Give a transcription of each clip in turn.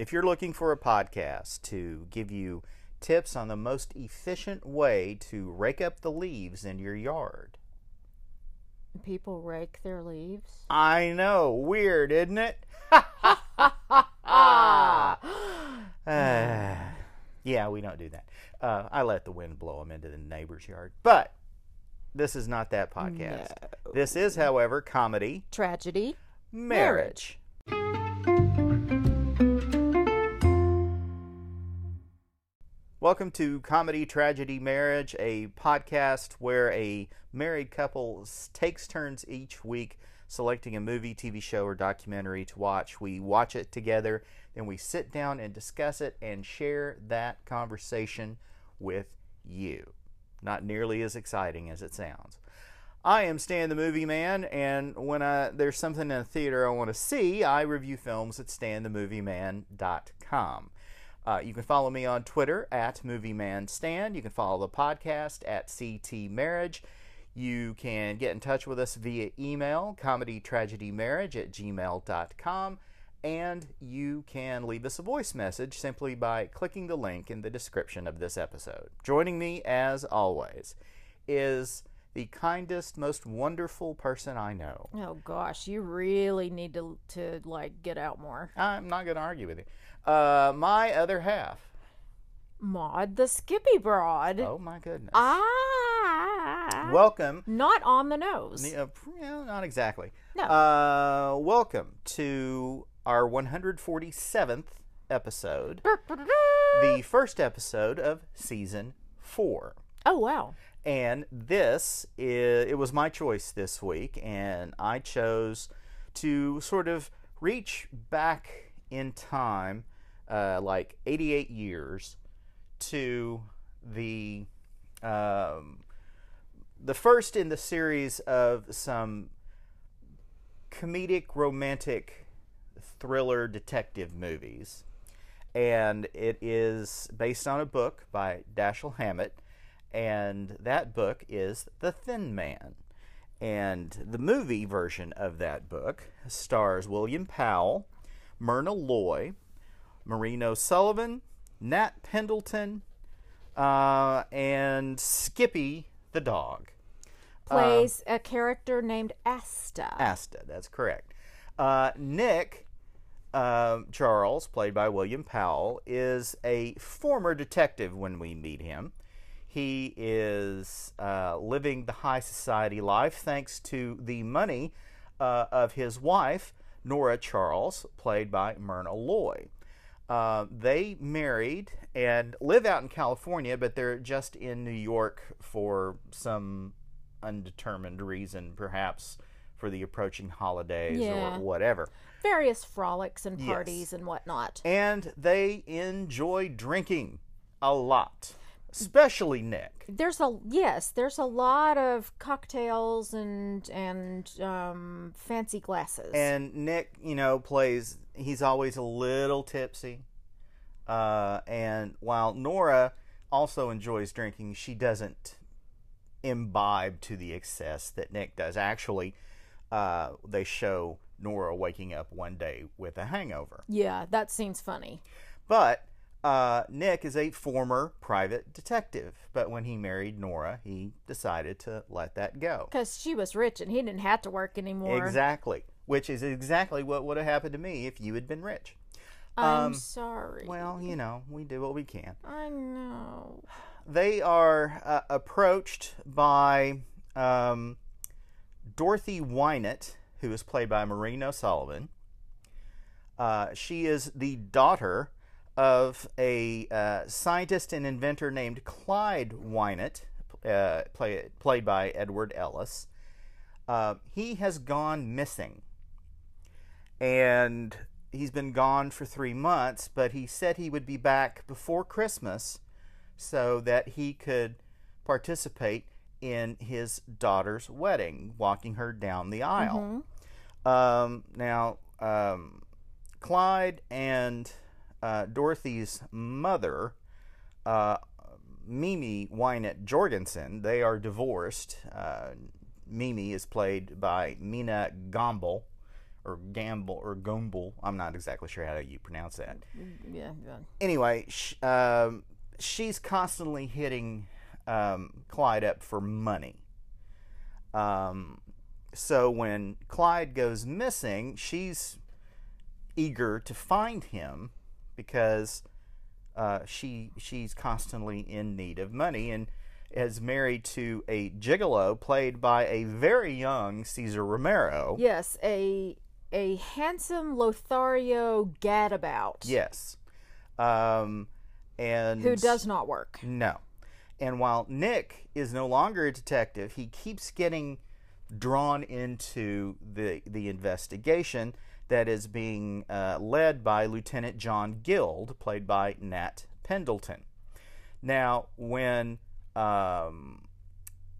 If you're looking for a podcast to give you tips on the most efficient way to rake up the leaves in your yard, People rake their leaves. I know, weird, isn't it? Uh, yeah, we don't do that. Uh, I let the wind blow them into the neighbor's yard. But this is not that podcast. This is, however, comedy, Tragedy. marriage. Welcome to Comedy Tragedy Marriage, a podcast where a married couple takes turns each week selecting a movie, TV show, or documentary to watch. We watch it together, then we sit down and discuss it and share that conversation with you. Not nearly as exciting as it sounds. I am Stan the Movie Man, and when I, there's something in a theater I want to see, I review films at stanthemovieman.com. Uh, you can follow me on Twitter at MovieManStan. You can follow the podcast at CT Marriage. You can get in touch with us via email, comedytragedymarriage at gmail.com. And you can leave us a voice message simply by clicking the link in the description of this episode. Joining me, as always, is the kindest, most wonderful person I know. Oh gosh, you really need to to like get out more. I'm not going to argue with you. Uh, my other half. Maud the Skippy Broad. Oh my goodness. Ah. welcome. Not on the nose. Uh, yeah, not exactly. No. Uh, welcome to our 147th episode, the first episode of season four. oh wow. And this is, it was my choice this week, and I chose to sort of reach back in time, uh, like 88 years, to the um, the first in the series of some comedic, romantic, thriller detective movies. And it is based on a book by Dashiell Hammett, and that book is The Thin Man. And the movie version of that book stars William Powell, Myrna Loy, Maureen O'Sullivan, Nat Pendleton, uh, and Skippy the dog. Plays a character named Asta. Asta, that's correct. Uh, Nick uh, Charles, played by William Powell, is a former detective when we meet him. He is uh, living the high society life thanks to the money uh, of his wife, Nora Charles, played by Myrna Loy. Uh, they married and live out in California, but they're just in New York for some undetermined reason, perhaps for the approaching holidays Yeah. or whatever. Various frolics and Yes. parties and whatnot. And they enjoy drinking a lot, especially Nick. There's a yes, there's a lot of cocktails and and um, fancy glasses. And Nick, you know, plays, he's always a little tipsy. Uh, and while Nora also enjoys drinking, she doesn't imbibe to the excess that Nick does. Actually, uh, they show Nora waking up one day with a hangover. yeah, that seems funny. But uh, Nick is a former private detective. But when he married Nora, he decided to let that go. Because she was rich and he didn't have to work anymore. Exactly. Which is exactly what would have happened to me if you had been rich. I'm Um, sorry. Well, you know, we do what we can. I know. They are uh, approached by um, Dorothy Wynant, who is played by Maureen O'Sullivan. Uh, she is the daughter of a uh, scientist and inventor named Clyde Wynant, uh, play, played by Edward Ellis. Uh, he has gone missing. And he's been gone for three months, but he said he would be back before Christmas so that he could participate in his daughter's wedding, walking her down the aisle. Um, now, um, Clyde and uh, Dorothy's mother, uh, Mimi Wynant Jorgensen, they are divorced. Uh, Mimi is played by Minna Gombell, or Gamble or Gumble. I'm not exactly sure how you pronounce that. Yeah, yeah. Anyway, sh- um, she's constantly hitting um, Clyde up for money. Um, so when Clyde goes missing, she's eager to find him because uh, she she's constantly in need of money and is married to a gigolo played by a very young Cesar Romero. Yes, a a handsome Lothario gadabout Yes. Um, and who does not work. No. And while Nick is no longer a detective, he keeps getting drawn into the the investigation that is being uh, led by Lieutenant John Guild, played by Nat Pendleton. Now, when um,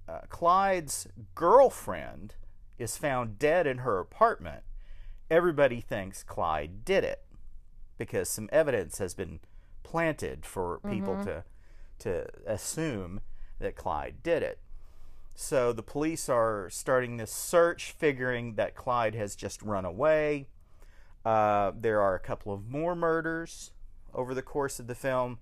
uh, Clyde's girlfriend is found dead in her apartment, everybody thinks Clyde did it because some evidence has been planted for people to to assume that Clyde did it. So the police are starting this search, figuring that Clyde has just run away. Uh, there are a couple of more murders over the course of the film,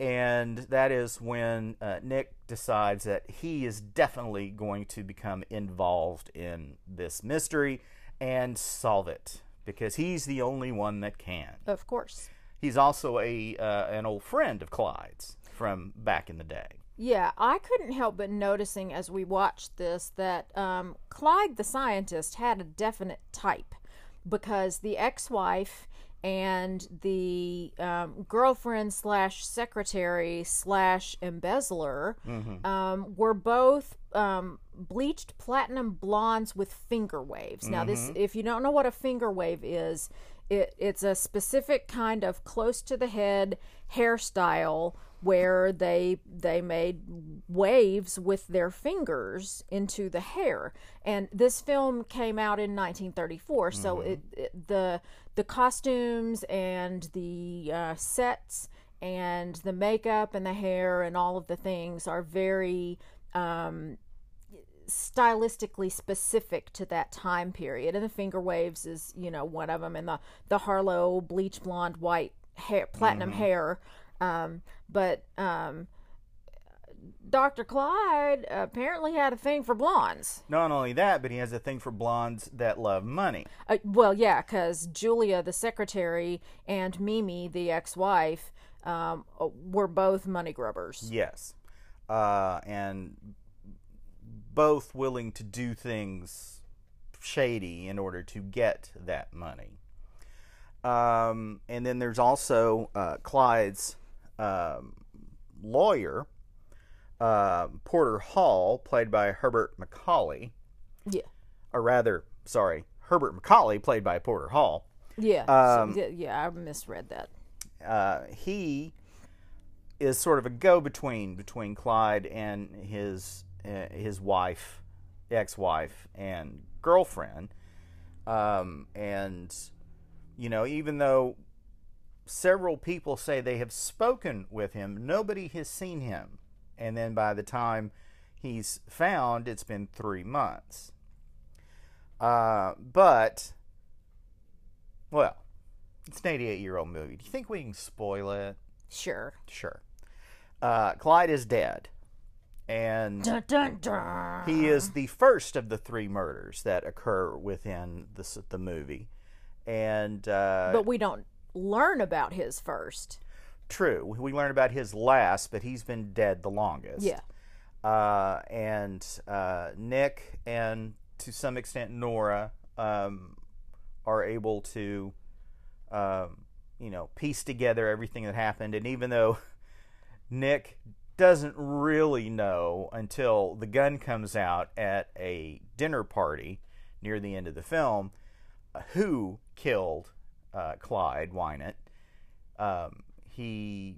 and that is when uh, Nick decides that he is definitely going to become involved in this mystery and solve it because he's the only one that can. Of course. He's also a uh, an old friend of Clyde's from back in the day. Yeah, I couldn't help but noticing as we watched this that um, Clyde the scientist had a definite type because the ex-wife and the um, girlfriend slash secretary slash embezzler um, were both um, bleached platinum blondes with finger waves. Now, this, if you don't know what a finger wave is, it, it's a specific kind of close to the head hairstyle where they they made waves with their fingers into the hair. And this film came out in 1934 so it, it the the costumes and the uh, sets and the makeup and the hair and all of the things are very um, stylistically specific to that time period. And the finger waves is you know one of them and the the harlow bleach blonde white hair platinum hair um, but um, dr clyde apparently had a thing for blondes Not only that, but he has a thing for blondes that love money. uh, well yeah because julia the secretary and mimi the ex-wife um, uh, were both money grubbers Yes. Uh, and both willing to do things shady in order to get that money. Um, and then there's also uh, Clyde's um, lawyer, uh, Porter Hall, played by Herbert Macaulay, yeah or rather, sorry, Herbert Macaulay, played by Porter Hall. yeah Um, so, yeah, i misread that uh, he is sort of a go-between between Clyde and his uh, his wife, ex-wife, and girlfriend. Um, and you know, even though several people say they have spoken with him, nobody has seen him. And then by the time he's found, it's been three months. Uh, but well, it's an 88 year old movie. Do you think we can spoil it? sure Sure. Uh, Clyde is dead. And dun, dun, dun. he is the first of the three murders that occur within the, the movie. And uh, but we don't learn about his first. true, we learn about his last, but he's been dead the longest. Yeah. Uh, and uh, Nick and to some extent Nora um, are able to, um, you know, piece together everything that happened. And even though Nick doesn't really know until the gun comes out at a dinner party near the end of the film uh, who killed uh, Clyde Wynant, um, he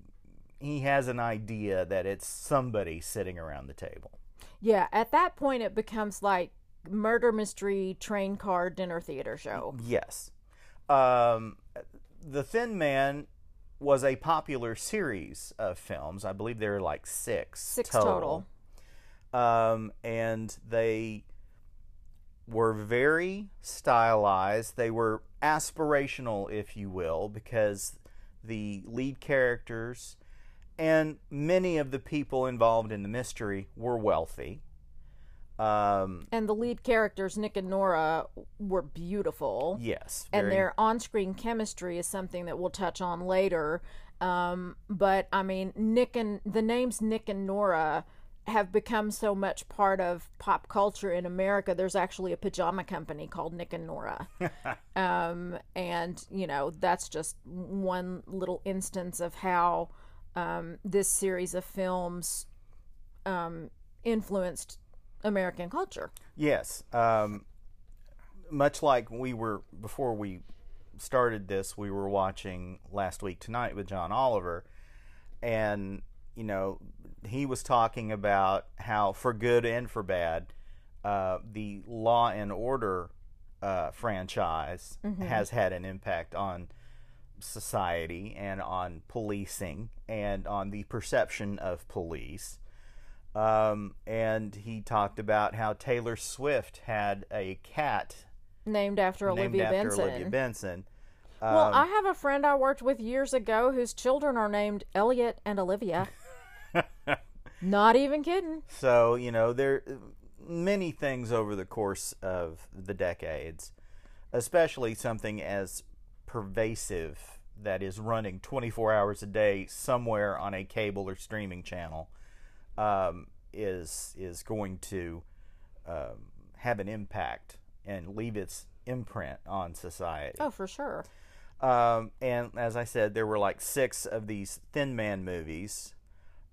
he has an idea that it's somebody sitting around the table. Yeah, at that point it becomes like murder mystery train car dinner theater show. Yes. Um, the Thin Man was a popular series of films. I believe there are like six. Six total. Um, and they were very stylized. They were aspirational, if you will, because the lead characters and many of the people involved in the mystery were wealthy. Um, And the lead characters, Nick and Nora, were beautiful. yes, and their on-screen chemistry is something that we'll touch on later. Um, but I mean, Nick and the names Nick and Nora have become so much part of pop culture in America. There's actually a pajama company called Nick and Nora, um, and you know that's just one little instance of how um, this series of films um, influenced American culture. Yes. Um, much like we were before we started this, we were watching last week tonight with John Oliver, and you know he was talking about how for good and for bad, uh, the Law and Order uh, franchise has had an impact on society and on policing and on the perception of police. Um, and he talked about how Taylor Swift had a cat Named after named Olivia after Benson. Olivia Benson. Well, Um, I have a friend I worked with years ago whose children are named Elliot and Olivia. Not even kidding. So you know there many things over the course of the decades, especially something as pervasive that is running 24 hours a day somewhere on a cable or streaming channel, um, is is going to um, have an impact and leave its imprint on society. Oh, for sure. Um, and as I said, there were like six of these Thin Man movies,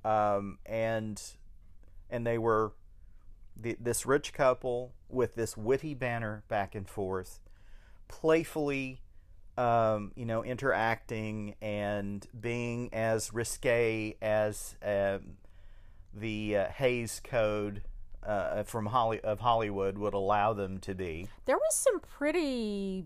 um, and and they were the, this rich couple with this witty banner back and forth, playfully, um, you know, interacting and being as risque as um, the uh, Hays Code uh, from Holly of Hollywood would allow them to be. There was some pretty,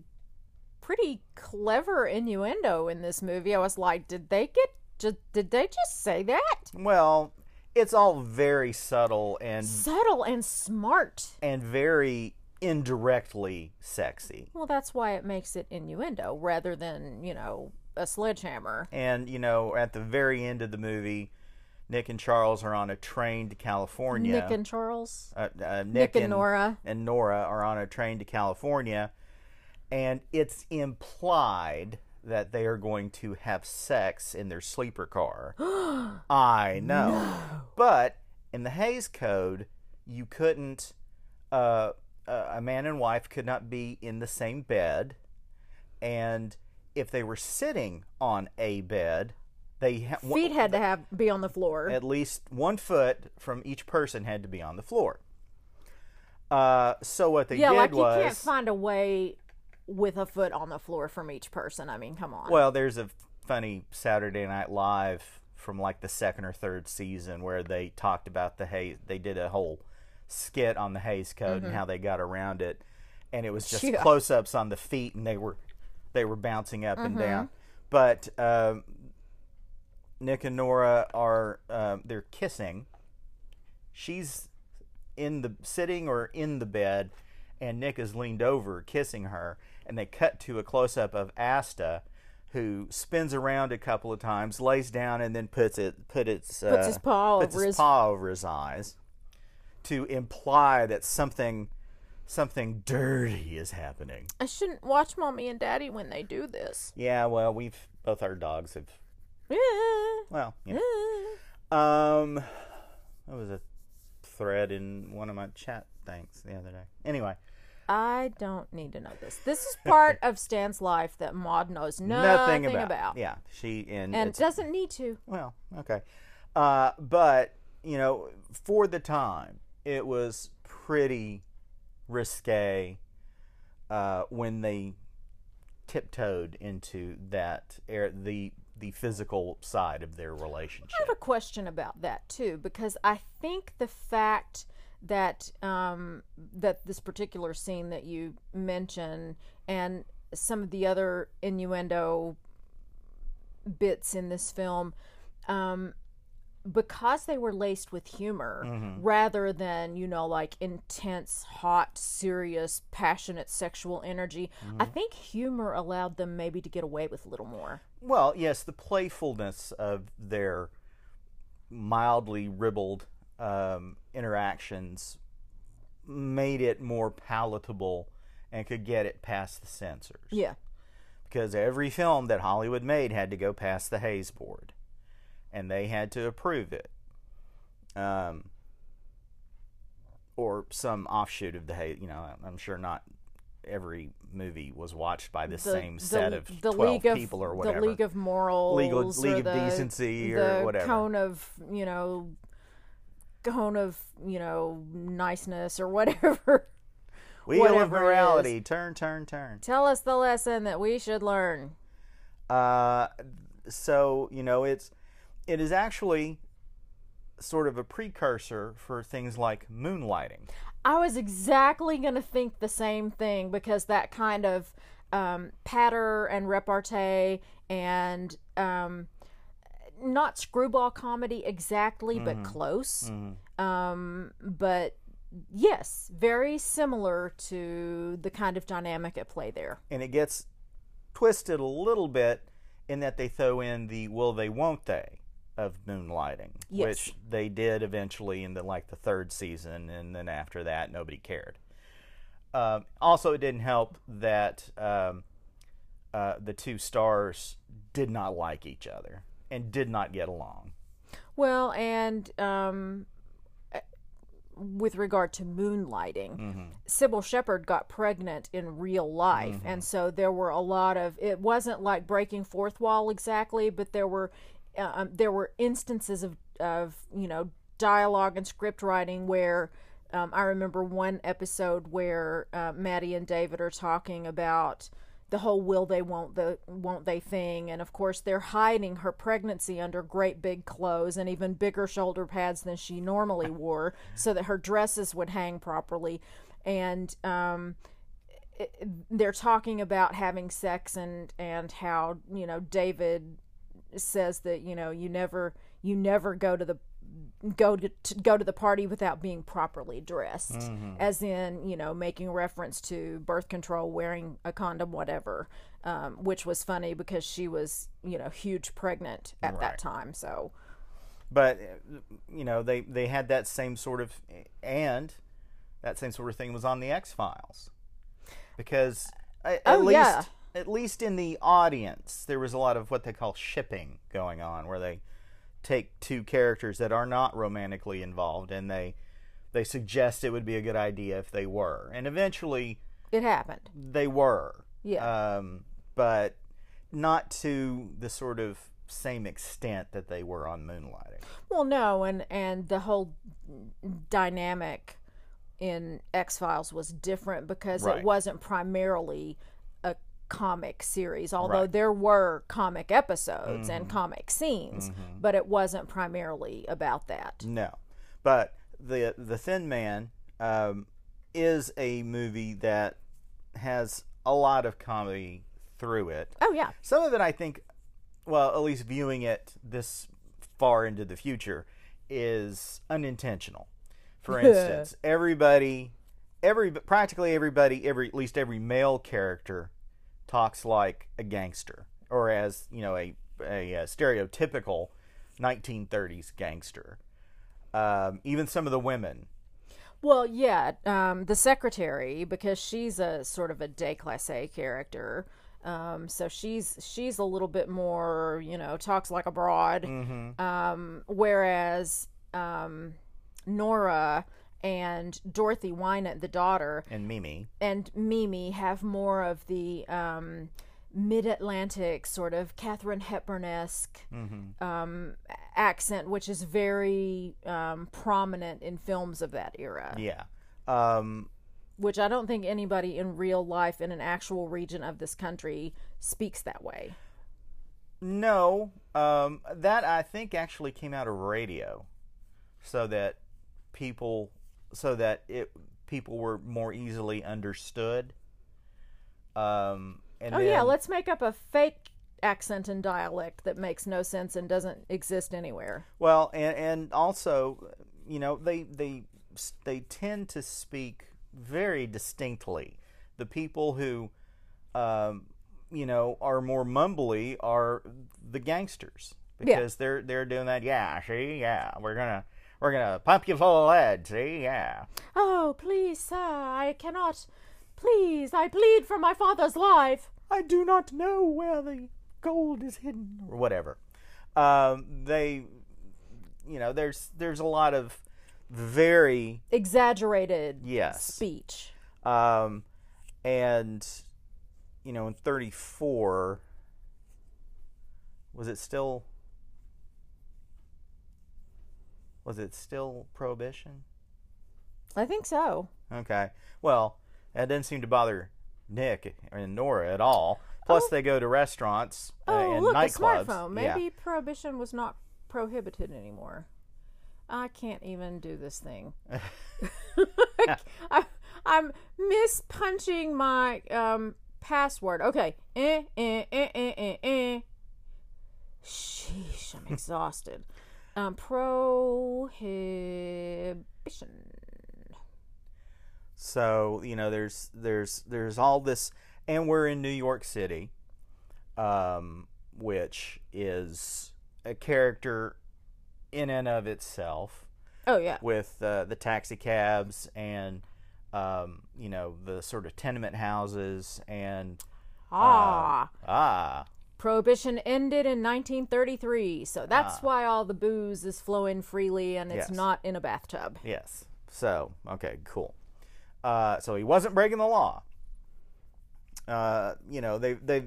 pretty clever innuendo in this movie. I was like, did they get? Did, did they just say that? Well, it's all very subtle and Subtle and smart. and very indirectly sexy. Well, that's why it makes it innuendo rather than you know a sledgehammer. And you know, at the very end of the movie, Nick and Charles are on a train to California. Nick and Charles. uh, uh, Nick, Nick and Nora. and Nora are on a train to California, and it's implied that they are going to have sex in their sleeper car. I know. But in the Hays Code, you couldn't, uh, uh, a man and wife could not be in the same bed. And if they were sitting on a bed, they ha- Feet had to have be on the floor. at least one foot from each person had to be on the floor. Uh, so what they yeah, did like you was can't find a way with a foot on the floor from each person. I mean, come on. well, there's a funny Saturday Night Live from like the second or third season where they talked about the Hays. They did a whole skit on the Hays Code and how they got around it, and it was just Yeah. close-ups on the feet, and they were they were bouncing up and down. But um, Nick and Nora are um, they're kissing. She's in the sitting or in the bed, and Nick is leaned over kissing her, and they cut to a close up of Asta, who spins around a couple of times, lays down, and then puts it put its uh, Puts his paw puts over his his- paw over his eyes, to imply that something something dirty is happening. I shouldn't watch mommy and daddy when they do this. Yeah, well, we've both our dogs have. Yeah. Well, yeah. Yeah. Um, that was a thread in one of my chat things the other day. Anyway, I don't need to know this. This is part of Stan's life that Maud knows nothing, nothing about. about. Yeah, she and, And doesn't need to. well, okay, uh, but you know, for the time, it was pretty risque uh, when they tiptoed into that air, the the physical side of their relationship. I have a question about that too, because I think the fact that um, that this particular scene that you mention and some of the other innuendo bits in this film um, because they were laced with humor Mm-hmm. rather than you know like intense hot serious passionate sexual energy Mm-hmm. i think humor allowed them maybe to get away with a little more Well, yes, the playfulness of their mildly ribald um, interactions made it more palatable and could get it past the censors. yeah Because every film that Hollywood made had to go past the Hays Board, and they had to approve it. Um, or some offshoot of the Hays. You know, I'm sure not every movie was watched by the, same set of the 12 league of people or whatever. the league of morals League of- or League of the, Decency or the whatever. cone of you know cone of you know niceness or whatever Wheel of whatever it morality, turn, turn, turn. tell us the lesson that we should learn Uh, so you know, it's it is actually sort of a precursor for things like moonlighting. I was exactly going to think the same thing because that kind of um, patter and repartee and um, not screwball comedy exactly, but close. Um, but yes, very similar to the kind of dynamic at play there. and it gets twisted a little bit in that they throw in the will they won't they of moonlighting Yes. which they did eventually in the like the third season and then after that nobody cared um, also it didn't help that um, uh, the two stars did not like each other and did not get along Well, and um, uh, with regard to moonlighting, Cybill Shepherd got pregnant in real life, and so there were a lot of. It wasn't like breaking fourth wall exactly, but there were uh, um, there were instances of of you know dialogue and script writing where. Um, I remember one episode where uh, Maddie and David are talking about the whole will they won't the won't they thing. And of course they're hiding her pregnancy under great big clothes and even bigger shoulder pads than she normally wore so that her dresses would hang properly. And um it- they're talking about having sex and and how you know David says that you know you never you never go to the go to, to go to the party without being properly dressed as in you know making reference to birth control wearing a condom whatever um, which was funny because she was you know huge pregnant at Right. that time so but uh, you know they they had that same sort of and that same sort of thing was on the X Files because at Oh, least yeah. at least in the audience there was a lot of what they call shipping going on where they take two characters that are not romantically involved and they they suggest it would be a good idea if they were and eventually it happened they were Yeah. um, but not to the sort of same extent that they were on Moonlighting. well no and and the whole dynamic in x-files was different because Right. it wasn't primarily comic series although Right. Mm-hmm. there were comic episodes and comic scenes but it wasn't primarily about that No, but the the Thin Man um, is a movie that has a lot of comedy through it. oh yeah Some of it, I think, well, at least viewing it this far into the future, is unintentional. For instance, everybody, every practically everybody, every at least every male character talks like a gangster, or as you know, a a, uh stereotypical 1930s gangster. Um, even some of the women. Well, yeah, um, the secretary because she's a sort of a déclassé character. Um, so she's she's a little bit more, you know, talks like a broad. Um, whereas um, Nora and Dorothy Wynant, the daughter, and Mimi. and Mimi have more of the um, mid-Atlantic sort of Katharine Hepburn-esque um, accent, which is very um, prominent in films of that era. Yeah. Um, Which I don't think anybody in real life in an actual region of this country speaks that way. No, um, that I think actually came out of radio, so that people, so that it people were more easily understood. Um, and Oh yeah, let's make up a fake accent and dialect that makes no sense and doesn't exist anywhere. Well, and and also, you know, they they they tend to speak very distinctly. The people who, um, you know, are more mumbly are the gangsters because they're they're doing that. Yeah, see, yeah, we're gonna we're gonna pump you full of lead. See, yeah. Oh, please, sir, I cannot. Please, I plead for my father's life. I do not know where the gold is hidden, or whatever. Um, they, you know, there's there's a lot of very Exaggerated yes, speech. um, and you know, in '34, was it still? Was it still prohibition? I think so. Okay. Well, that didn't seem to bother Nick and Nora at all. Plus, Oh. they go to restaurants uh, Oh, and look, a nightclubs. smartphone. Yeah. Maybe prohibition was not prohibited anymore. I can't even do this thing. I, I'm mispunching my um, password. Okay. Eh, eh, eh, eh, eh, eh. Sheesh, I'm exhausted. Um, prohibition. So you know, there's there's there's all this, and we're in New York City, um, which is a character in and of itself. Oh yeah. with uh, the taxi cabs and um, you know the sort of tenement houses and Ah. ah Prohibition ended in 1933, so that's why all the booze is flowing freely and it's Yes. not in a bathtub. yes so okay cool uh, so he wasn't breaking the law uh, you know they they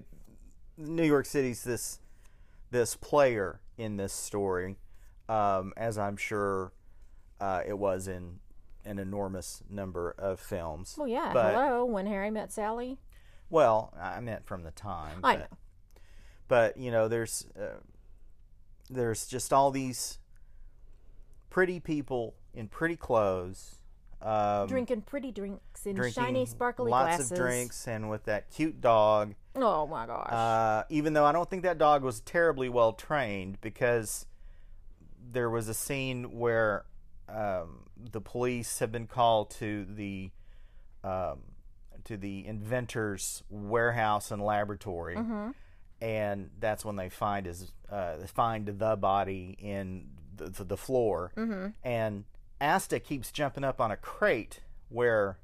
New York City's this this player in this story um, as I'm sure uh, it was in an enormous number of films Well, yeah. But- hello, when Harry met Sally. Well, I meant from the time. I know. But you know, there's uh, there's just all these pretty people in pretty clothes, um, Drinking pretty drinks in drinking shiny, sparkly lots glasses. of drinks, and with that cute dog. Oh my gosh. Uh, even though I don't think that dog was terribly well trained, because there was a scene where um, the police have been called to the um, to the inventor's warehouse and laboratory, and that's when they find his uh, find the body in the, the, the floor, and Asta keeps jumping up on a crate where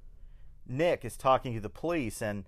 Nick is talking to the police, and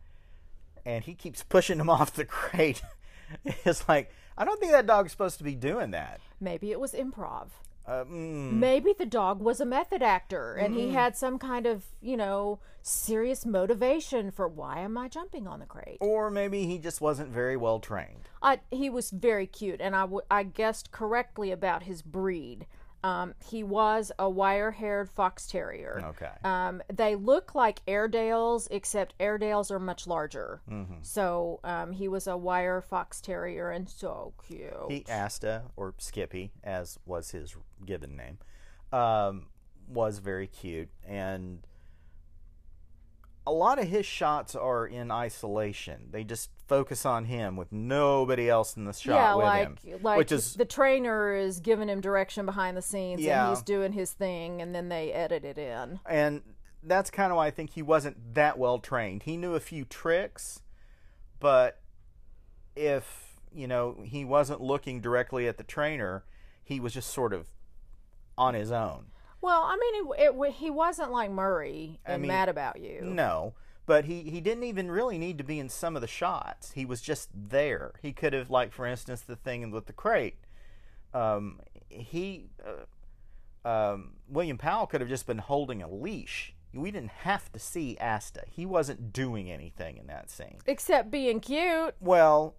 and he keeps pushing him off the crate. it's like I don't think that dog's supposed to be doing that. Maybe it was improv. Uh, mm, Maybe the dog was a method actor and he had some kind of, you know, serious motivation for why am I jumping on the crate? or maybe he just wasn't very well trained. I, he was very cute, and I, w- I guessed correctly about his breed. Um, he was a wire-haired fox terrier. Okay. Um, they look like Airedales, except Airedales are much larger. Mm-hmm. So um, he was a wire fox terrier, and so cute. He Asta or Skippy, as was his given name, um, was very cute, and a lot of his shots are in isolation. They just focus on him with nobody else in the shot yeah, with like him, like which is the trainer is giving him direction behind the scenes, Yeah. and he's doing his thing, and then they edit it in. and that's kind of why I think he wasn't that well trained. He knew a few tricks, but if you know he wasn't looking directly at the trainer, he was just sort of on his own. Well, I mean, it, it, he wasn't like Murray and mean, mad about you. No, but he he didn't even really need to be in some of the shots. He was just there. He could have, like for instance, the thing with the crate. Um, he uh, um, William Powell could have just been holding a leash. We didn't have to see Asta. He wasn't doing anything in that scene. Except being cute. Well,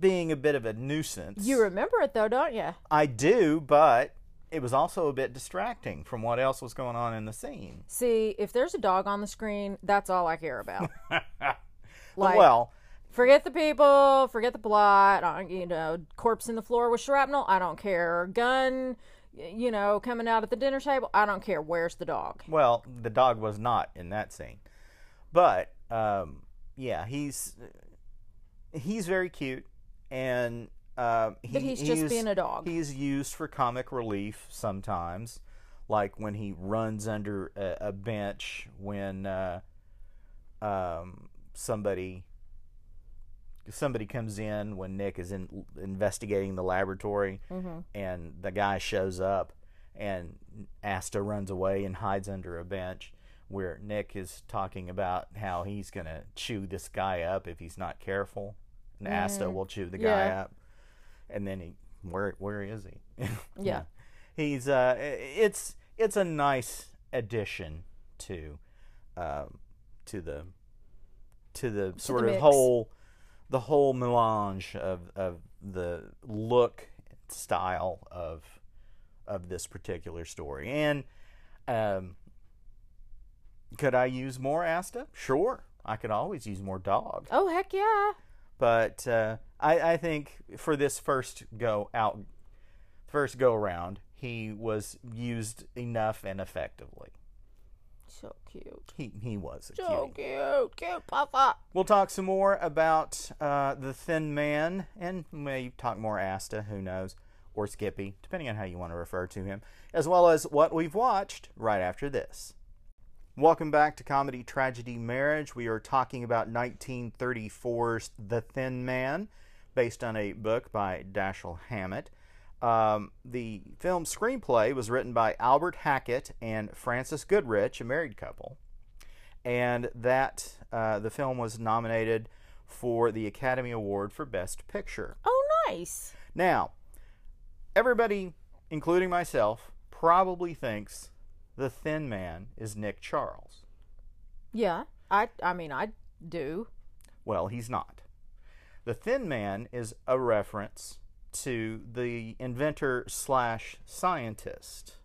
being a bit of a nuisance. You remember it though, don't you? I do, but it was also a bit distracting from what else was going on in the scene. See, if there's a dog on the screen, that's all I care about. like, well, forget the people, forget the plot. You know, corpse in the floor with shrapnel. I don't care. Gun, you know, coming out at the dinner table. I don't care. Where's the dog? Well, the dog was not in that scene, but um, yeah, he's he's very cute, and uh, he, But he's just being a dog. He's used for comic relief sometimes, like when he runs under a, a bench when uh, um, somebody somebody comes in when Nick is in investigating the laboratory, Mm-hmm. and the guy shows up, and Asta runs away and hides under a bench. Where Nick is talking about how he's gonna chew this guy up if he's not careful, and Asta will chew the guy Mm. Yeah. up, and then he where where is he? Yeah. he's uh, it's it's a nice addition to um, to the to the sort of mix. whole the whole melange of of the look style of of this particular story and um could I use more Asta? Sure. I could always use more dog. Oh heck yeah! But uh, I, I think for this first go out, first go around, he was used enough and effectively. So cute. He he was a So cutie. cute, cute Papa. We'll talk some more about uh, the Thin Man, and maybe talk more Asta. Who knows? Or Skippy, depending on how you want to refer to him, as well as what we've watched right after this. Welcome back to Comedy Tragedy Marriage. We are talking about 1934's The Thin Man, based on a book by Dashiell Hammett. Um, the film screenplay was written by Albert Hackett and Frances Goodrich, a married couple, and that uh, the film was nominated for the Academy Award for Best Picture. Oh nice. Now, everybody, including myself, probably thinks the Thin Man is Nick Charles. Yeah. I I mean I do. Well, he's not. The Thin Man is a reference to the inventor slash scientist,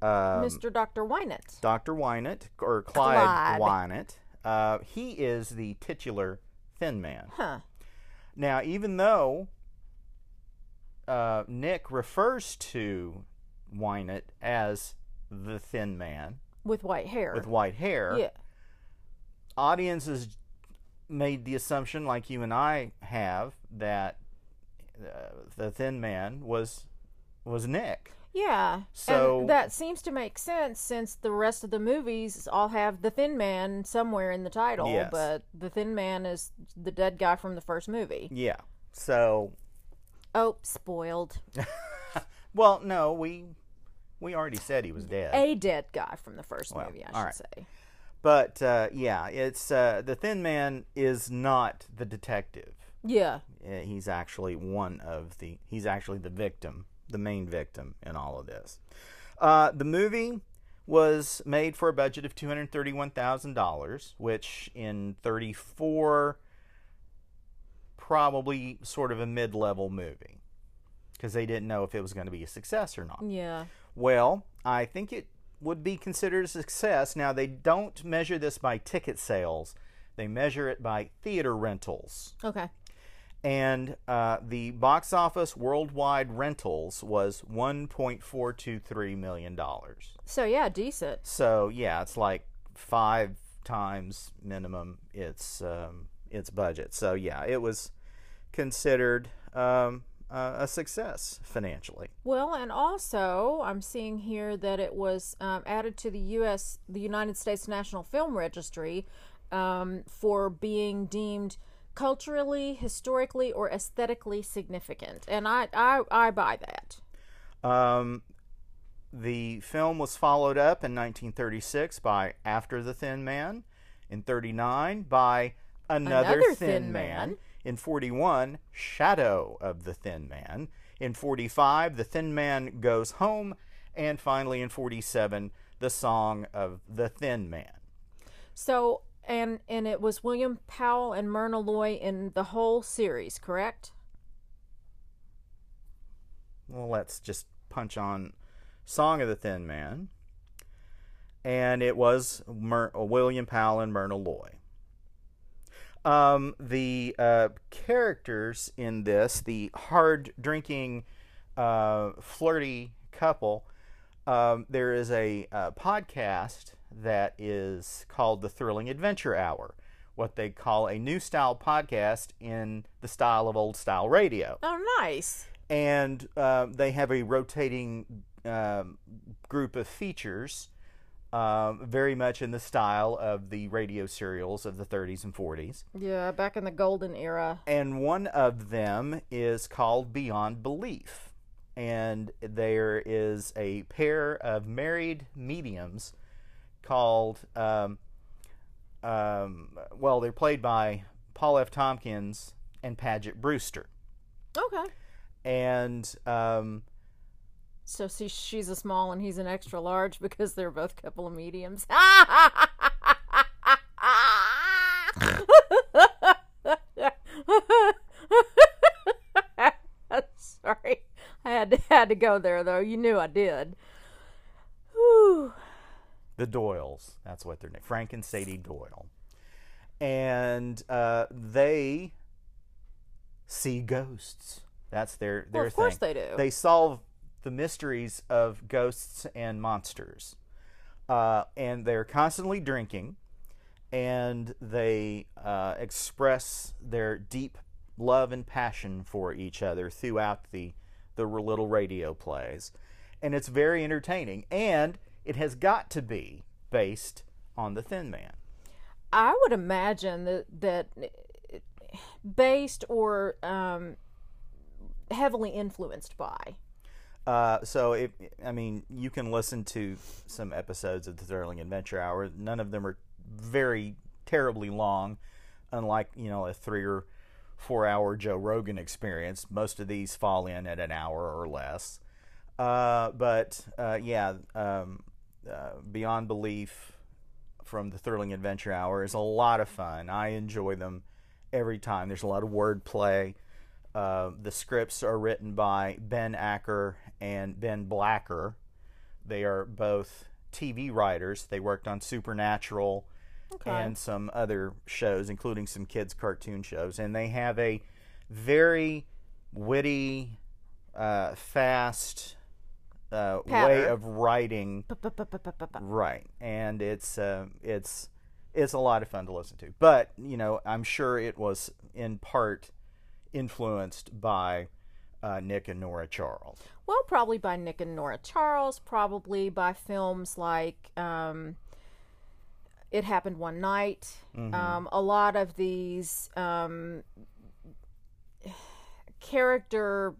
um, Mr. Dr. Wynant. Dr. Wynant or Clyde, Clyde. Uh, he is the titular Thin Man. Huh. Now, even though uh, Nick refers to Wynant as the Thin Man With white hair. with white hair, Yeah. audiences made the assumption, like you and I have, that uh, the Thin Man was was Nick. Yeah. So- and that seems to make sense since the rest of the movies all have the Thin Man somewhere in the title, Yes. but the Thin Man is the dead guy from the first movie. Yeah. So, Oh, spoiled. well, no, we we already said he was dead. A dead guy from the first Well, movie, I should right. say. But uh, yeah, it's uh, the Thin Man is not the detective. Yeah. Uh, He's actually one of the. He's actually the victim, the main victim in all of this. Uh, the movie was made for a budget of two hundred thirty-one thousand dollars, which in thirty-four, probably sort of a mid-level movie, because they didn't know if it was going to be a success or not. Yeah. Well, I think it would be considered a success. Now, they don't measure this by ticket sales, they measure it by theater rentals. Okay. And uh, the box office worldwide rentals was $1.423 million. So yeah, decent. So, yeah, it's like five times minimum its, um, its budget. So, yeah, it was considered um, uh, a success financially. Well, and also I'm seeing here that it was um, added to the U.S. the United States National Film Registry um, for being deemed culturally, historically, or aesthetically significant, and I I, I buy that. Um, the film was followed up in 1936 by After the Thin Man, in 39 by Another, Another Thin, Thin Man. Man. In 41 Shadow of the Thin Man, in 45 The Thin Man Goes Home, and finally in 47 The Song of the Thin Man. So and and it was William Powell and Myrna Loy in the whole series, correct? Well, let's just punch on Song of the Thin Man. And it was Mer- uh, William Powell and Myrna Loy. Um, the uh, characters in this, the hard drinking, uh, flirty couple, um, there is a uh, podcast that is called The Thrilling Adventure Hour, what they call a new style podcast in the style of old style radio. Oh, nice. And uh, they have a rotating um, group of features, um, very much in the style of the radio serials of the 30s and 40s. Yeah, back in the golden era. And one of them is called Beyond Belief. And there is a pair of married mediums called, um, um, well, they're played by Paul F. Tompkins and Paget Brewster. Okay. And um, So she, she's a small and he's an extra large because they're both a couple of mediums. Sorry. I had to, had to go there though. You knew I did. Whew. the Doyles. That's what they're named. Frank and Sadie Doyle. And uh, they see ghosts. That's their their Well, of course thing. they do. They solve the mysteries of ghosts and monsters. Uh, and they're constantly drinking, and they uh, express their deep love and passion for each other throughout the the little radio plays, and it's very entertaining. And it has got to be based on the Thin Man. I would imagine that that based or um, heavily influenced by. Uh, so, I mean, you can listen to some episodes of the Thrilling Adventure Hour. None of them are very terribly long, unlike you know a three or four hour Joe Rogan experience. Most of these fall in at an hour or less. Uh, but uh, yeah, um, uh, Beyond Belief from the Thrilling Adventure Hour is a lot of fun. I enjoy them every time. There's a lot of wordplay. Uh, the scripts are written by Ben Acker and Ben Blacker. They are both TV writers. They worked on Supernatural Okay. and some other shows, including some kids' cartoon shows. And they have a very witty, uh, fast uh, way of writing. Right, and it's uh, it's it's a lot of fun to listen to. But you know, I'm sure it was in part influenced by uh, Nick and Nora Charles. Well, probably by Nick and Nora Charles, probably by films like um, It Happened One Night. Um, a lot of these um, character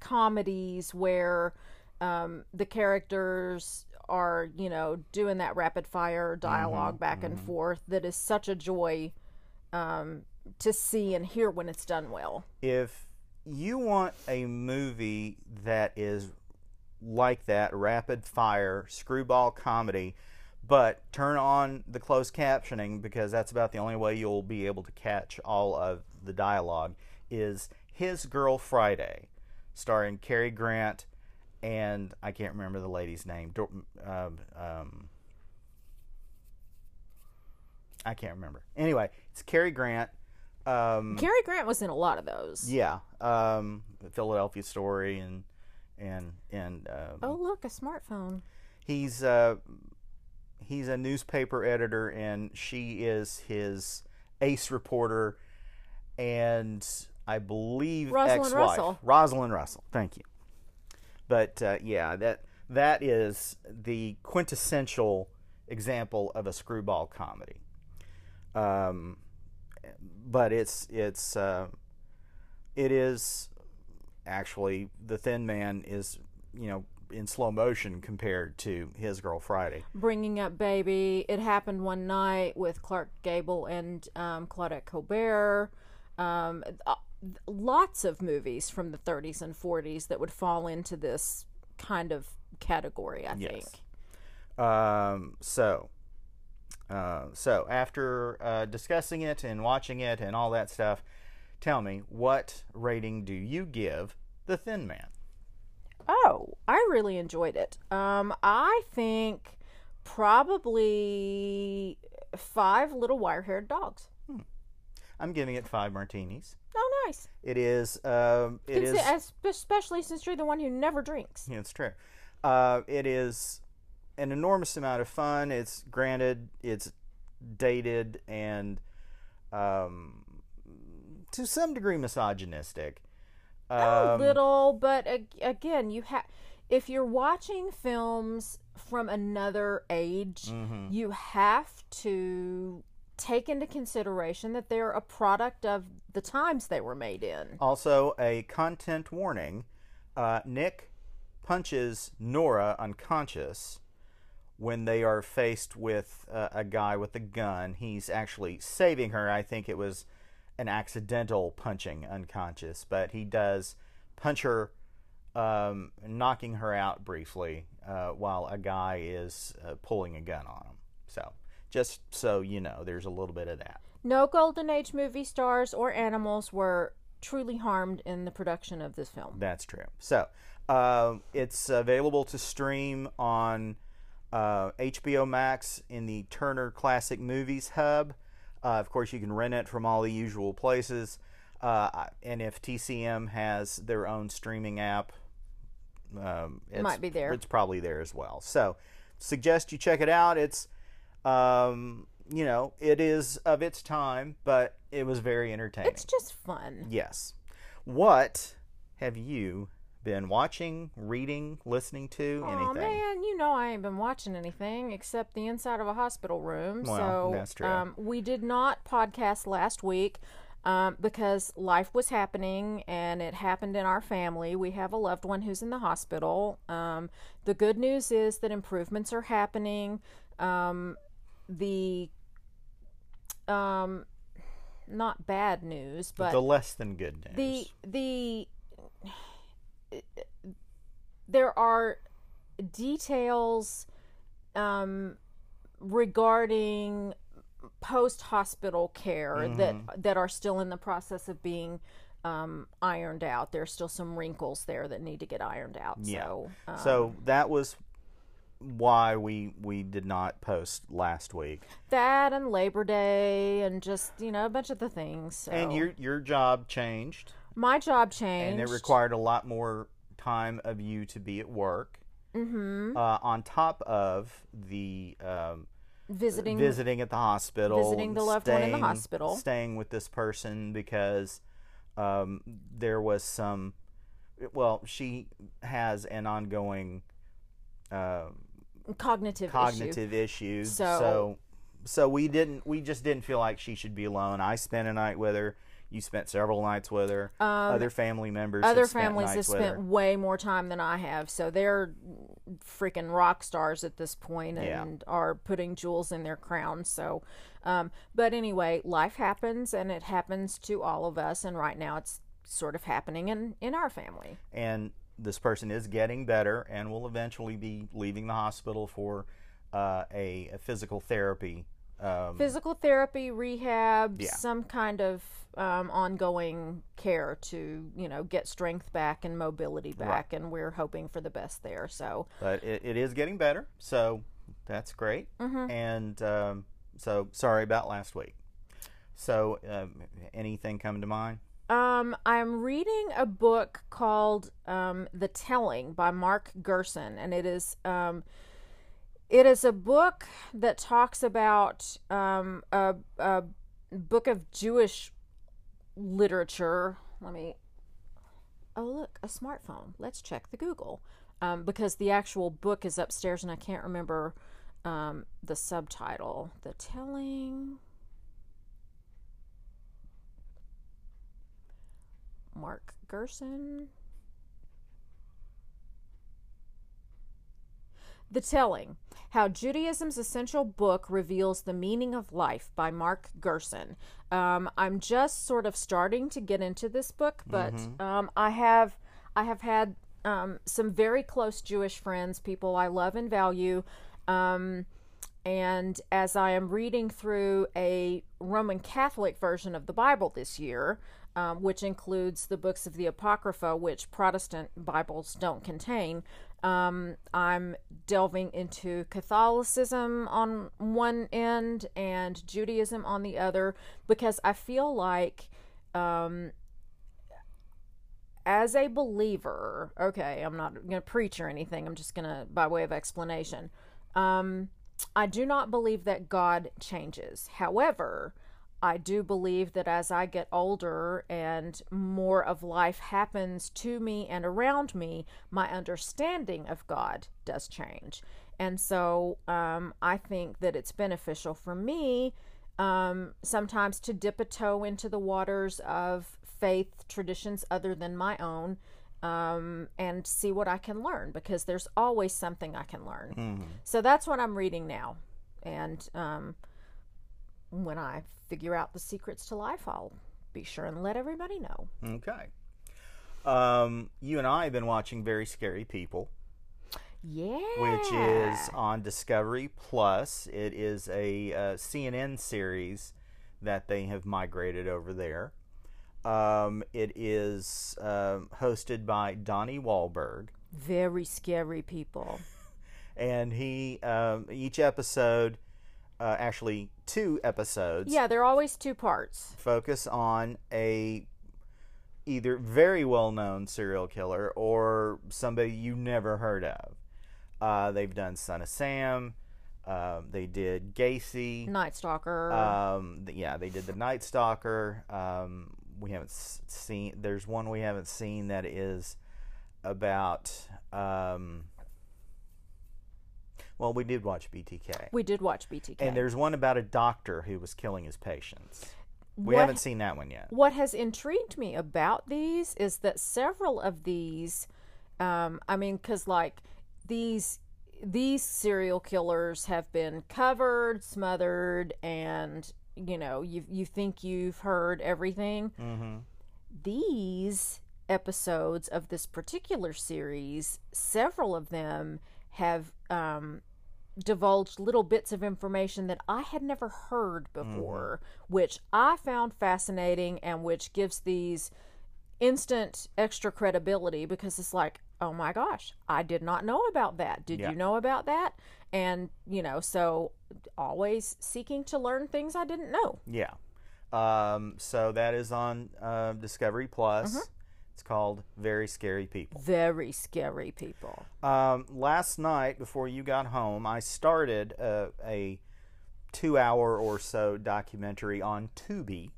comedies where um, the characters are, you know, doing that rapid fire dialog back and forth that is such a joy um, to see and hear when it's done well. If you want a movie that is like that, rapid fire screwball comedy, but turn on the closed captioning because that's about the only way you'll be able to catch all of the dialogue. Is His Girl Friday, starring Cary Grant and I can't remember the lady's name. Um, um, I can't remember. Anyway, it's Cary Grant. Um, Cary Grant was in a lot of those. yeah, um, Philadelphia Story and and and um, Oh, look, a smartphone. he's uh, he's a newspaper editor and she is his ace reporter and I believe Rosalind ex-wife Russell. Rosalind Russell. Thank you. But uh, yeah, that that is the quintessential example of a screwball comedy. Um, but it's it's uh, it is actually the Thin Man is you know in slow motion compared to His Girl Friday. Bringing Up Baby. It happened one night with Clark Gable and um, Claudette Colbert. Um, uh, lots of movies from the 30s and 40s that would fall into this kind of category, I think. Um, so, uh, so after uh, discussing it and watching it and all that stuff, tell me what rating do you give the Thin Man? Oh, I really enjoyed it. Um, I think probably five little wire-haired dogs. Hmm. I'm giving it five martinis. Oh, nice. It is. Um, it is. Especially since you're the one who never drinks. Yeah, it's true. Uh, it is an enormous amount of fun. It's granted, it's dated and um, to some degree misogynistic. a Um, little, but again, you have if you're watching films from another age, mhm. you have to take into consideration that they're a product of the times they were made in. Also, a content warning uh, Nick punches Nora unconscious when they are faced with uh, a guy with a gun. He's actually saving her. I think it was an accidental punching unconscious, but he does punch her, um, knocking her out briefly uh, while a guy is uh, pulling a gun on him. So, just so you know, there's a little bit of that. No Golden Age movie stars or animals were truly harmed in the production of this film. That's true. So um, it's available to stream on uh, HBO Max in the Turner Classic Movies Hub. Uh, of course, you can rent it from all the usual places. Uh, and if TCM has their own streaming app, um, it's, Might be there. It's probably there as well. So, suggest you check it out. It's, um, you know, it is of its time, but it was very entertaining. It's just fun. Yes. What have you been watching, reading, listening to? Anything? Oh man, you know I ain't been watching anything except the inside of a hospital room. Well, so that's true. Um, we did not podcast last week um, because life was happening and it happened in our family. We have a loved one who's in the hospital. Um, the good news is that improvements are happening. Um, the um, not bad news, but the less than good news. the the there are details um, regarding post hospital care that that are still in the process of being um, ironed out. There's still some wrinkles there that need to get ironed out. Yeah. So, um, so that was why we we did not post last week. that and Labor Day and just you know a bunch of the things. So. And your your job changed, my job changed. and it required a lot more time of you to be at work. mm-hmm. Uh, on top of the um, visiting visiting at the hospital, Visiting the loved one in the staying- hospital. staying with this person because um, there was some. Well, she has an ongoing uh, cognitive issue. cognitive issues. So- so, so we didn't. We just didn't feel like she should be alone. I spent a night with her. You spent several nights with her. other family members. Um, Other have families have with spent her. way more time than I have, so they're freaking rock stars at this point and Yeah. are putting jewels in their crowns. So, um, but anyway, life happens, and it happens to all of us. And right now, it's sort of happening in in our family. and this person is getting better and will eventually be leaving the hospital for uh, a, a physical therapy. Um, Physical therapy, rehab, Yeah. some kind of um, ongoing care to you know get strength back and mobility back, and we're hoping for the best there. So. but it, it is getting better, so that's great. Mm-hmm. And um, so sorry about last week. So um, anything come to mind? Um, I'm reading a book called um, The Telling by Mark Gerson, and it is um, it is a book that talks about um, a, a book of Jewish literature. Let me. Oh, look, a smartphone. Let's check the Google. Um, because the actual book is upstairs and I can't remember um, the subtitle. The Telling. Mark Gerson. The Telling How Judaism's Essential Book Reveals the Meaning of Life by Mark Gerson. Um, I'm just sort of starting to get into this book, but um, I have I have had um, some very close Jewish friends, people I love and value. Um, and as I am reading through a Roman Catholic version of the Bible this year, um, which includes the books of the Apocrypha, which Protestant Bibles don't contain, um, I'm delving into Catholicism on one end and Judaism on the other because I feel like um, as a believer, okay, I'm not going to preach or anything, I'm just going to, by way of explanation, um, I do not believe that God changes. However, I do believe that as I get older and more of life happens to me and around me, my understanding of God does change. And so um, I think that it's beneficial for me um, sometimes to dip a toe into the waters of faith traditions other than my own um, and see what I can learn because there's always something I can learn. So that's what I'm reading now. And um, when I figure out the secrets to life, I'll be sure and let everybody know. Okay. Um, you and I have been watching Very Scary People, Yeah. which is on Discovery Plus. It is a uh, CNN series that they have migrated over there. Um, it is um hosted by Donnie Wahlberg. very scary people. and he um, each episode uh, actually two episodes Yeah, they're always two parts. focus on a either very well known serial killer or somebody you never heard of uh, they've done son of sam um, they did gacy Night Stalker. um, yeah they did the night stalker um, we haven't s- seen there's one we haven't seen that is about um, well we did watch btk we did watch BTK. and there's one about a doctor who was killing his patients we What- haven't seen that one yet What has intrigued me about these is that several of these, um, I mean, because like these these serial killers have been covered, smothered, and you know you you think you've heard everything. mm-hmm. These episodes of this particular series, several of them have um, divulged little bits of information that I had never heard before, which I found fascinating and which gives these instant extra credibility because it's like, oh my gosh, I did not know about that. Did Yeah. you know about that? And, you know, so always seeking to learn things I didn't know. Yeah. Um, so that is on uh, Discovery Plus. It's called Very Scary People. Very scary people. Um, last night, before you got home, I started a, a two hour or so documentary on Tubi,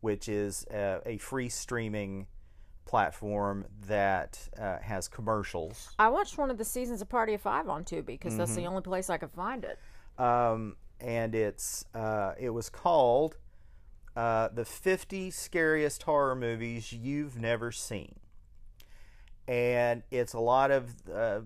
which is a, a free streaming platform that uh, has commercials. I watched one of the seasons of Party of Five on Tubi because that's Mm-hmm. the only place I could find it. um, and it's uh, it was called uh, the 50 scariest horror movies you've never seen. And it's a lot of uh,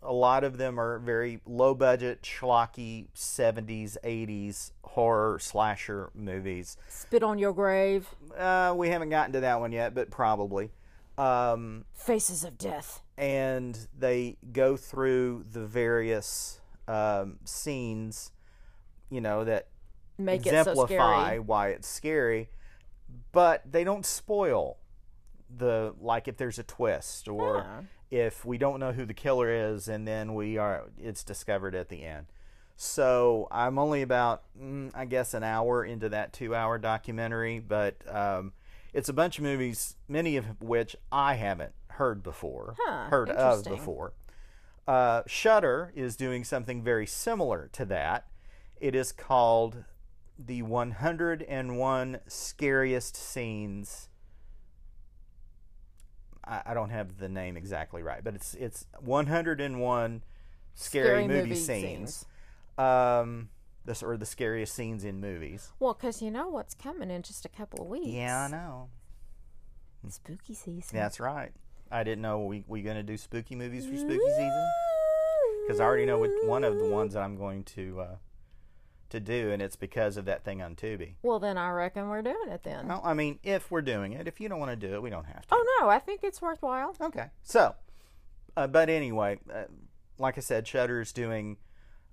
a lot of them are very low budget schlocky 70s 80s horror slasher movies. Spit on Your Grave, uh, we haven't gotten to that one yet but probably. Um, Faces of Death. and they go through the various um, scenes you know that Make it so exemplify scary. why it's scary, but they don't spoil the like if there's a twist or Yeah. if we don't know who the killer is and then we are it's discovered at the end. So I'm only about mm, I guess an hour into that two hour documentary, but um, it's a bunch of movies, many of which I haven't heard before, Huh, heard of before. Uh, Shudder is doing something very similar to that. It is called the 101 scariest scenes. I, I don't have the name exactly right, but it's it's 101 scary, Scary movie, movie scenes. scenes. Um, this or the scariest scenes in movies. Well, because you know what's coming in just a couple of weeks. Yeah, I know. Spooky season. That's right. I didn't know we we gonna do spooky movies for spooky season because I already know what, one of the ones that I'm going to uh, to do, and it's because of that thing on Tubi. Well, then I reckon we're doing it then. Well, I mean, if we're doing it, if you don't want to do it, we don't have to. Oh no, I think it's worthwhile. Okay. So, uh, but anyway, uh, like I said, Shudder's doing.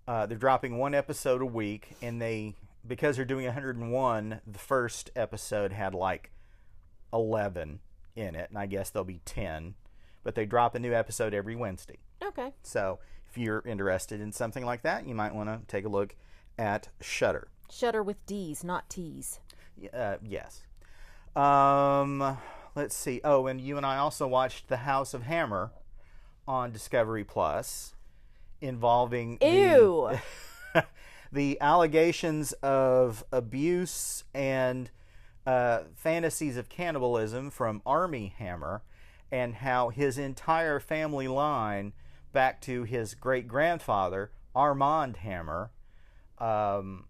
Uh, they're dropping one episode a week, and they because they're doing 101. The first episode had like 11 in it, and I guess there'll be 10. But they drop a new episode every Wednesday. Okay. So if you're interested in something like that, you might want to take a look at Shudder. Shudder with D's, not T's. Uh, yes. Um, let's see. Oh, and you and I also watched The House of Hammer on Discovery Plus, involving the- the allegations of abuse and uh, fantasies of cannibalism from Armie Hammer, and how his entire family line, back to his great grandfather Armand Hammer, um,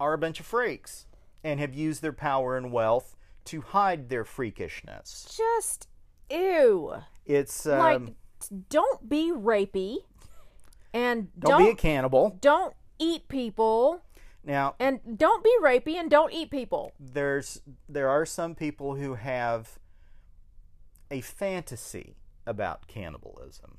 are a bunch of freaks and have used their power and wealth to hide their freakishness. Just ew. It's um, like don't be rapey and don't, don't be a cannibal. don't eat people Now, and don't be rapey and don't eat people. there's there are some people who have a fantasy about cannibalism.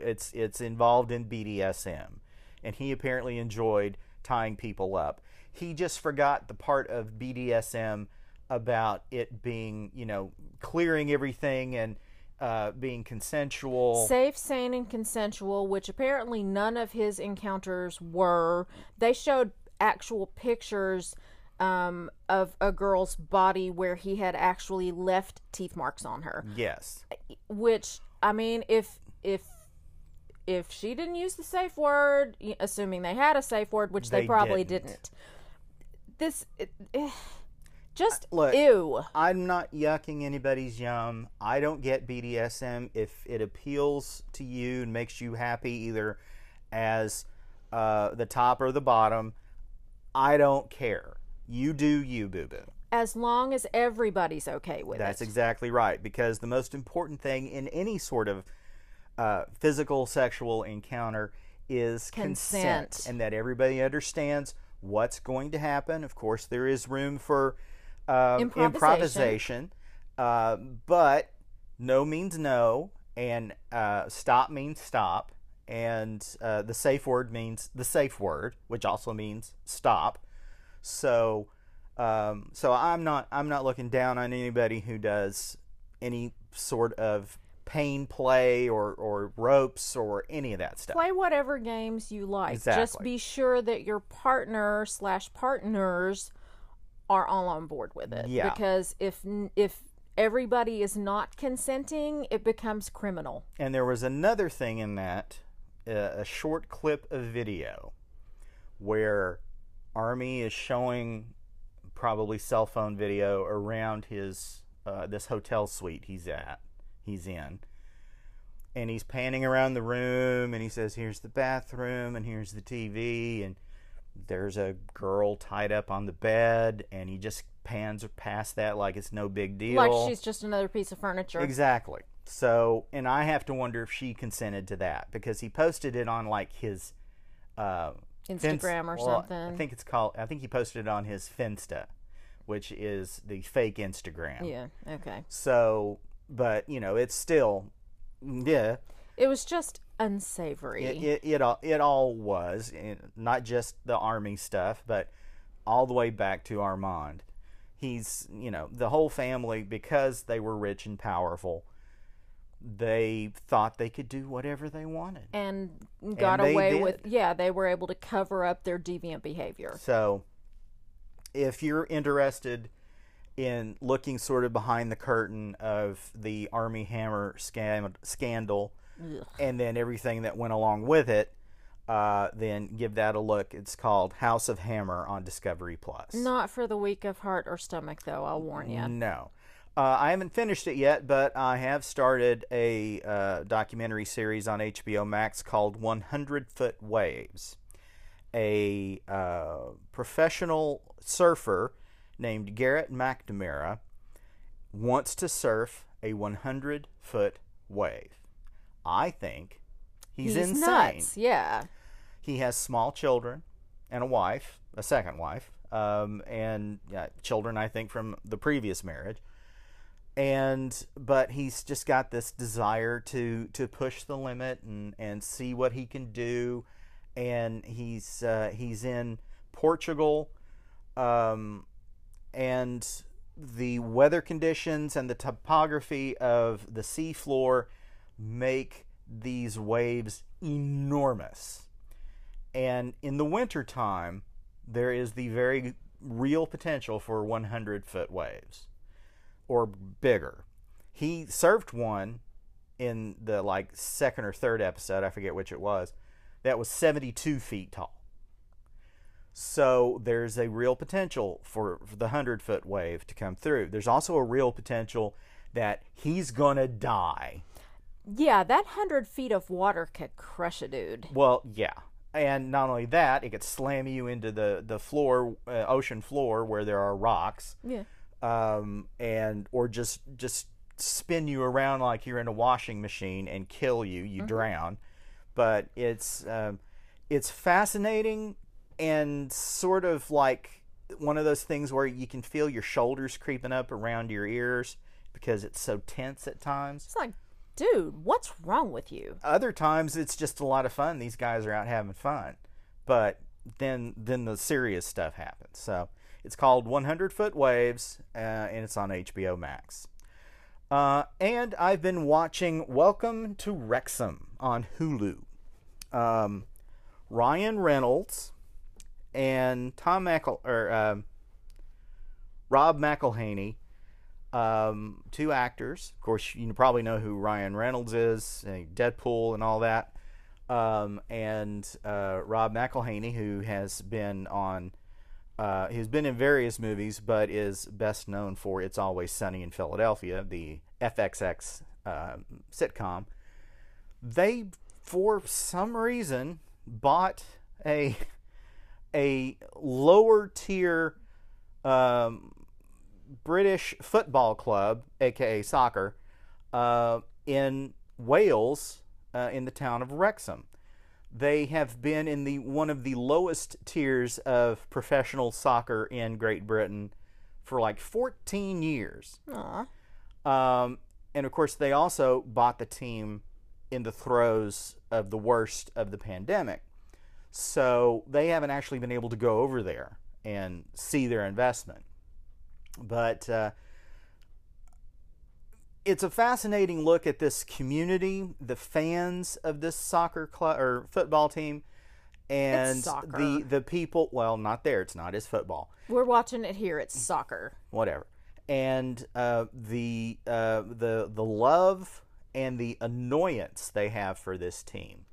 It's it's involved in BDSM, and he apparently enjoyed tying people up. He just forgot the part of BDSM about it being you know clearing everything and uh, being consensual. Safe, sane, and consensual, which apparently none of his encounters were. They showed actual pictures um, of a girl's body where he had actually left teeth marks on her. yes, Which I mean, if if if she didn't use the safe word, assuming they had a safe word, which they, They probably didn't. didn't, this it, eh, just look, ew. I'm not yucking anybody's yum. I don't get BDSM if it appeals to you and makes you happy, either as uh, the top or the bottom. I don't care. You do you, boo boo. As long as everybody's okay with That's it. That's exactly right. Because the most important thing in any sort of uh, physical sexual encounter is consent. Consent. and that everybody understands what's going to happen. Of course, there is room for um, Improvisation. improvisation, uh, but no means no, and uh, stop means stop, and uh, the safe word means the safe word, which also means stop. So, um, so I'm not I'm not looking down on anybody who does any sort of pain play or or ropes or any of that stuff. play whatever games you like. Just be sure that your partner slash partners are all on board with it. Yeah. Because if if everybody is not consenting, it becomes criminal. And there was another thing in that, uh, a short clip of video, where Armie is showing probably cell phone video around his uh, this hotel suite he's at, he's in, and he's panning around the room, and he says, "Here's the bathroom, and here's the TV, and there's a girl tied up on the bed," and he just pans past that like it's no big deal. Like she's just another piece of furniture. Exactly. So, and I have to wonder if she consented to that because he posted it on like his uh, Instagram or well, something. I think it's called. I think he posted it on his Finsta, which is the fake Instagram. yeah. Okay. So, but you know, it's still, yeah. It was just unsavory. It it, it all it all was and not just the Armie stuff, but all the way back to Armand. He's you know the whole family because they were rich and powerful. They thought they could do whatever they wanted. and got they away with yeah, they were able to cover up their deviant behavior. So, if you're interested in looking sort of behind the curtain of the Armie Hammer scam- scandal and then everything that went along with it, uh, then give that a look. It's called House of Hammer on Discovery Plus. Not for the weak of heart or stomach though, I'll warn you. No. Uh, I haven't finished it yet, but I have started a uh, documentary series on HBO Max called 100 Foot Waves. A uh, professional surfer named Garrett McNamara wants to surf a 100 foot wave. I think he's, insane. nuts. Yeah. He has small children and a wife, a second wife, um, and uh, children, I think, from the previous marriage. And but he's just got this desire to to push the limit and and see what he can do. And he's uh, he's in Portugal, um, and the weather conditions and the topography of the seafloor make these waves enormous. And in the wintertime, there is the very real potential for 100 foot waves or bigger. He surfed one in the like second or third episode, I forget which it was, that was 72 feet tall. So there's a real potential for, for the 100 foot wave to come through. There's also a real potential that he's going to die. Yeah, that hundred feet of water could crush a dude. Well, yeah. And not only that, it could slam you into the, the floor, uh, ocean floor where there are rocks. Yeah. um, and or just just spin you around like you're in a washing machine and kill you. You drown. But it's um, it's fascinating and sort of like one of those things where you can feel your shoulders creeping up around your ears because it's so tense at times. It's like, dude, what's wrong with you? Other times it's just a lot of fun. These guys are out having fun, but then then the serious stuff happens. So it's called 100 Foot Waves, uh, and it's on HBO Max. Uh, and I've been watching Welcome to Wrexham on Hulu. Um, Ryan Reynolds and Tom Mackle or um, Rob McElhenney, um, two actors. Of course, you probably know who Ryan Reynolds is, Deadpool, and all that. Um, and uh, Rob McElhenney, who has been on, uh, he's been in various movies, but is best known for "It's Always Sunny in Philadelphia," the FXX uh, sitcom. They, for some reason, bought a a lower tier um, British football club, aka soccer, uh, in Wales, uh, in the town of Wrexham. They have been in the one of the lowest tiers of professional soccer in Great Britain for like 14 years. Um, and of course, they also bought the team in the throes of the worst of the pandemic. So they haven't actually been able to go over there and see their investment. But uh, it's a fascinating look at this community, the fans of this soccer club or football team, and the the people. Well, not there. It's not. It's football We're watching it here. It's soccer. whatever. And uh, the uh, the the love and the annoyance they have for this team,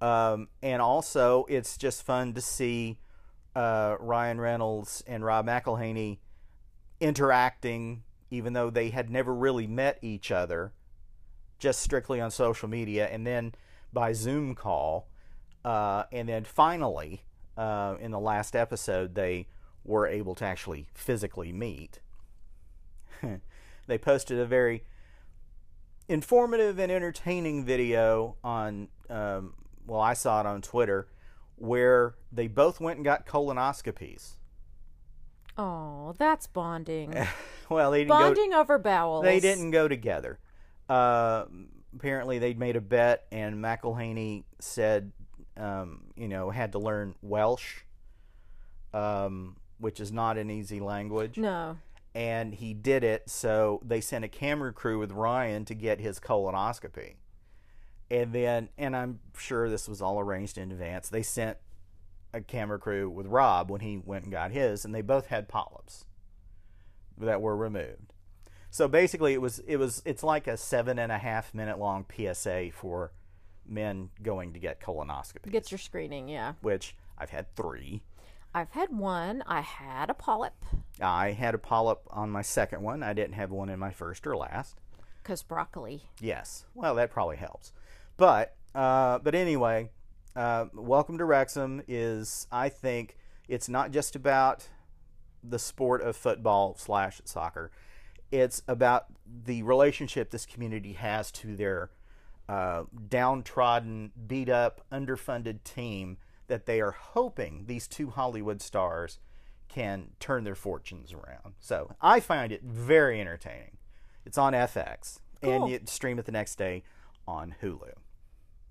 um, and also it's just fun to see uh, Ryan Reynolds and Rob McElhenney interacting, even though they had never really met each other, just strictly on social media, and then by Zoom call, uh, and then finally uh, in the last episode they were able to actually physically meet. they posted a very informative and entertaining video on, um, well, I saw it on Twitter, where they both went and got colonoscopies. Oh, that's bonding. well, they didn't go. bonding over bowels. They didn't go together. Uh, apparently, they'd made a bet, and McElhenney said, um, you know, had to learn Welsh, um, which is not an easy language. No. And he did it, so they sent a camera crew with Ryan to get his colonoscopy. And then, and I'm sure this was all arranged in advance, they sent a camera crew with Rob when he went and got his, and they both had polyps that were removed. So basically, it was it was it's like a seven and a half minute long PSA for men going to get colonoscopies, Get your screening, yeah. which I've had three. I've had one. I had a polyp I had a polyp on my second one. I didn't have one in my first or last. because broccoli. Yes, well that probably helps. But uh, but anyway, uh, Welcome to Wrexham is I think it's not just about the sport of football slash soccer. It's about the relationship this community has to their uh, downtrodden, beat up, underfunded team that they are hoping these two Hollywood stars can turn their fortunes around. So I find it very entertaining. It's on FX, and Cool. you stream it the next day on Hulu.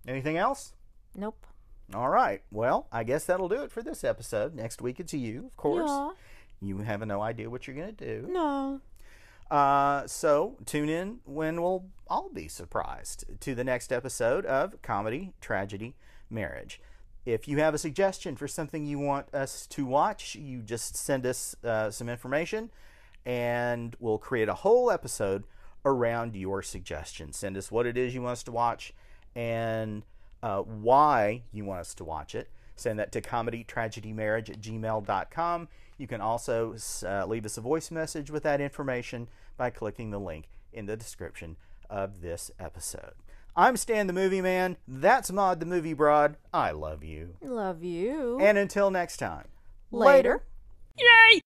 Anything else? Nope. All right. Well, I guess that'll do it for this episode. Next week it's you, of course. Yeah. You have no idea what you're going to do. No. Uh, so tune in when we'll all be surprised to the next episode of Comedy, Tragedy, Marriage. If you have a suggestion for something you want us to watch, you just send us uh, some information and we'll create a whole episode around your suggestion. Send us what it is you want us to watch and uh, why you want us to watch it. send that to comedytragedymarriage at gmail.com. You can also uh, leave us a voice message with that information by clicking the link in the description of this episode. I'm Stan the Movie Man. That's Maud the Movie Broad. I love you. Love you. And until next time, Later. Yay!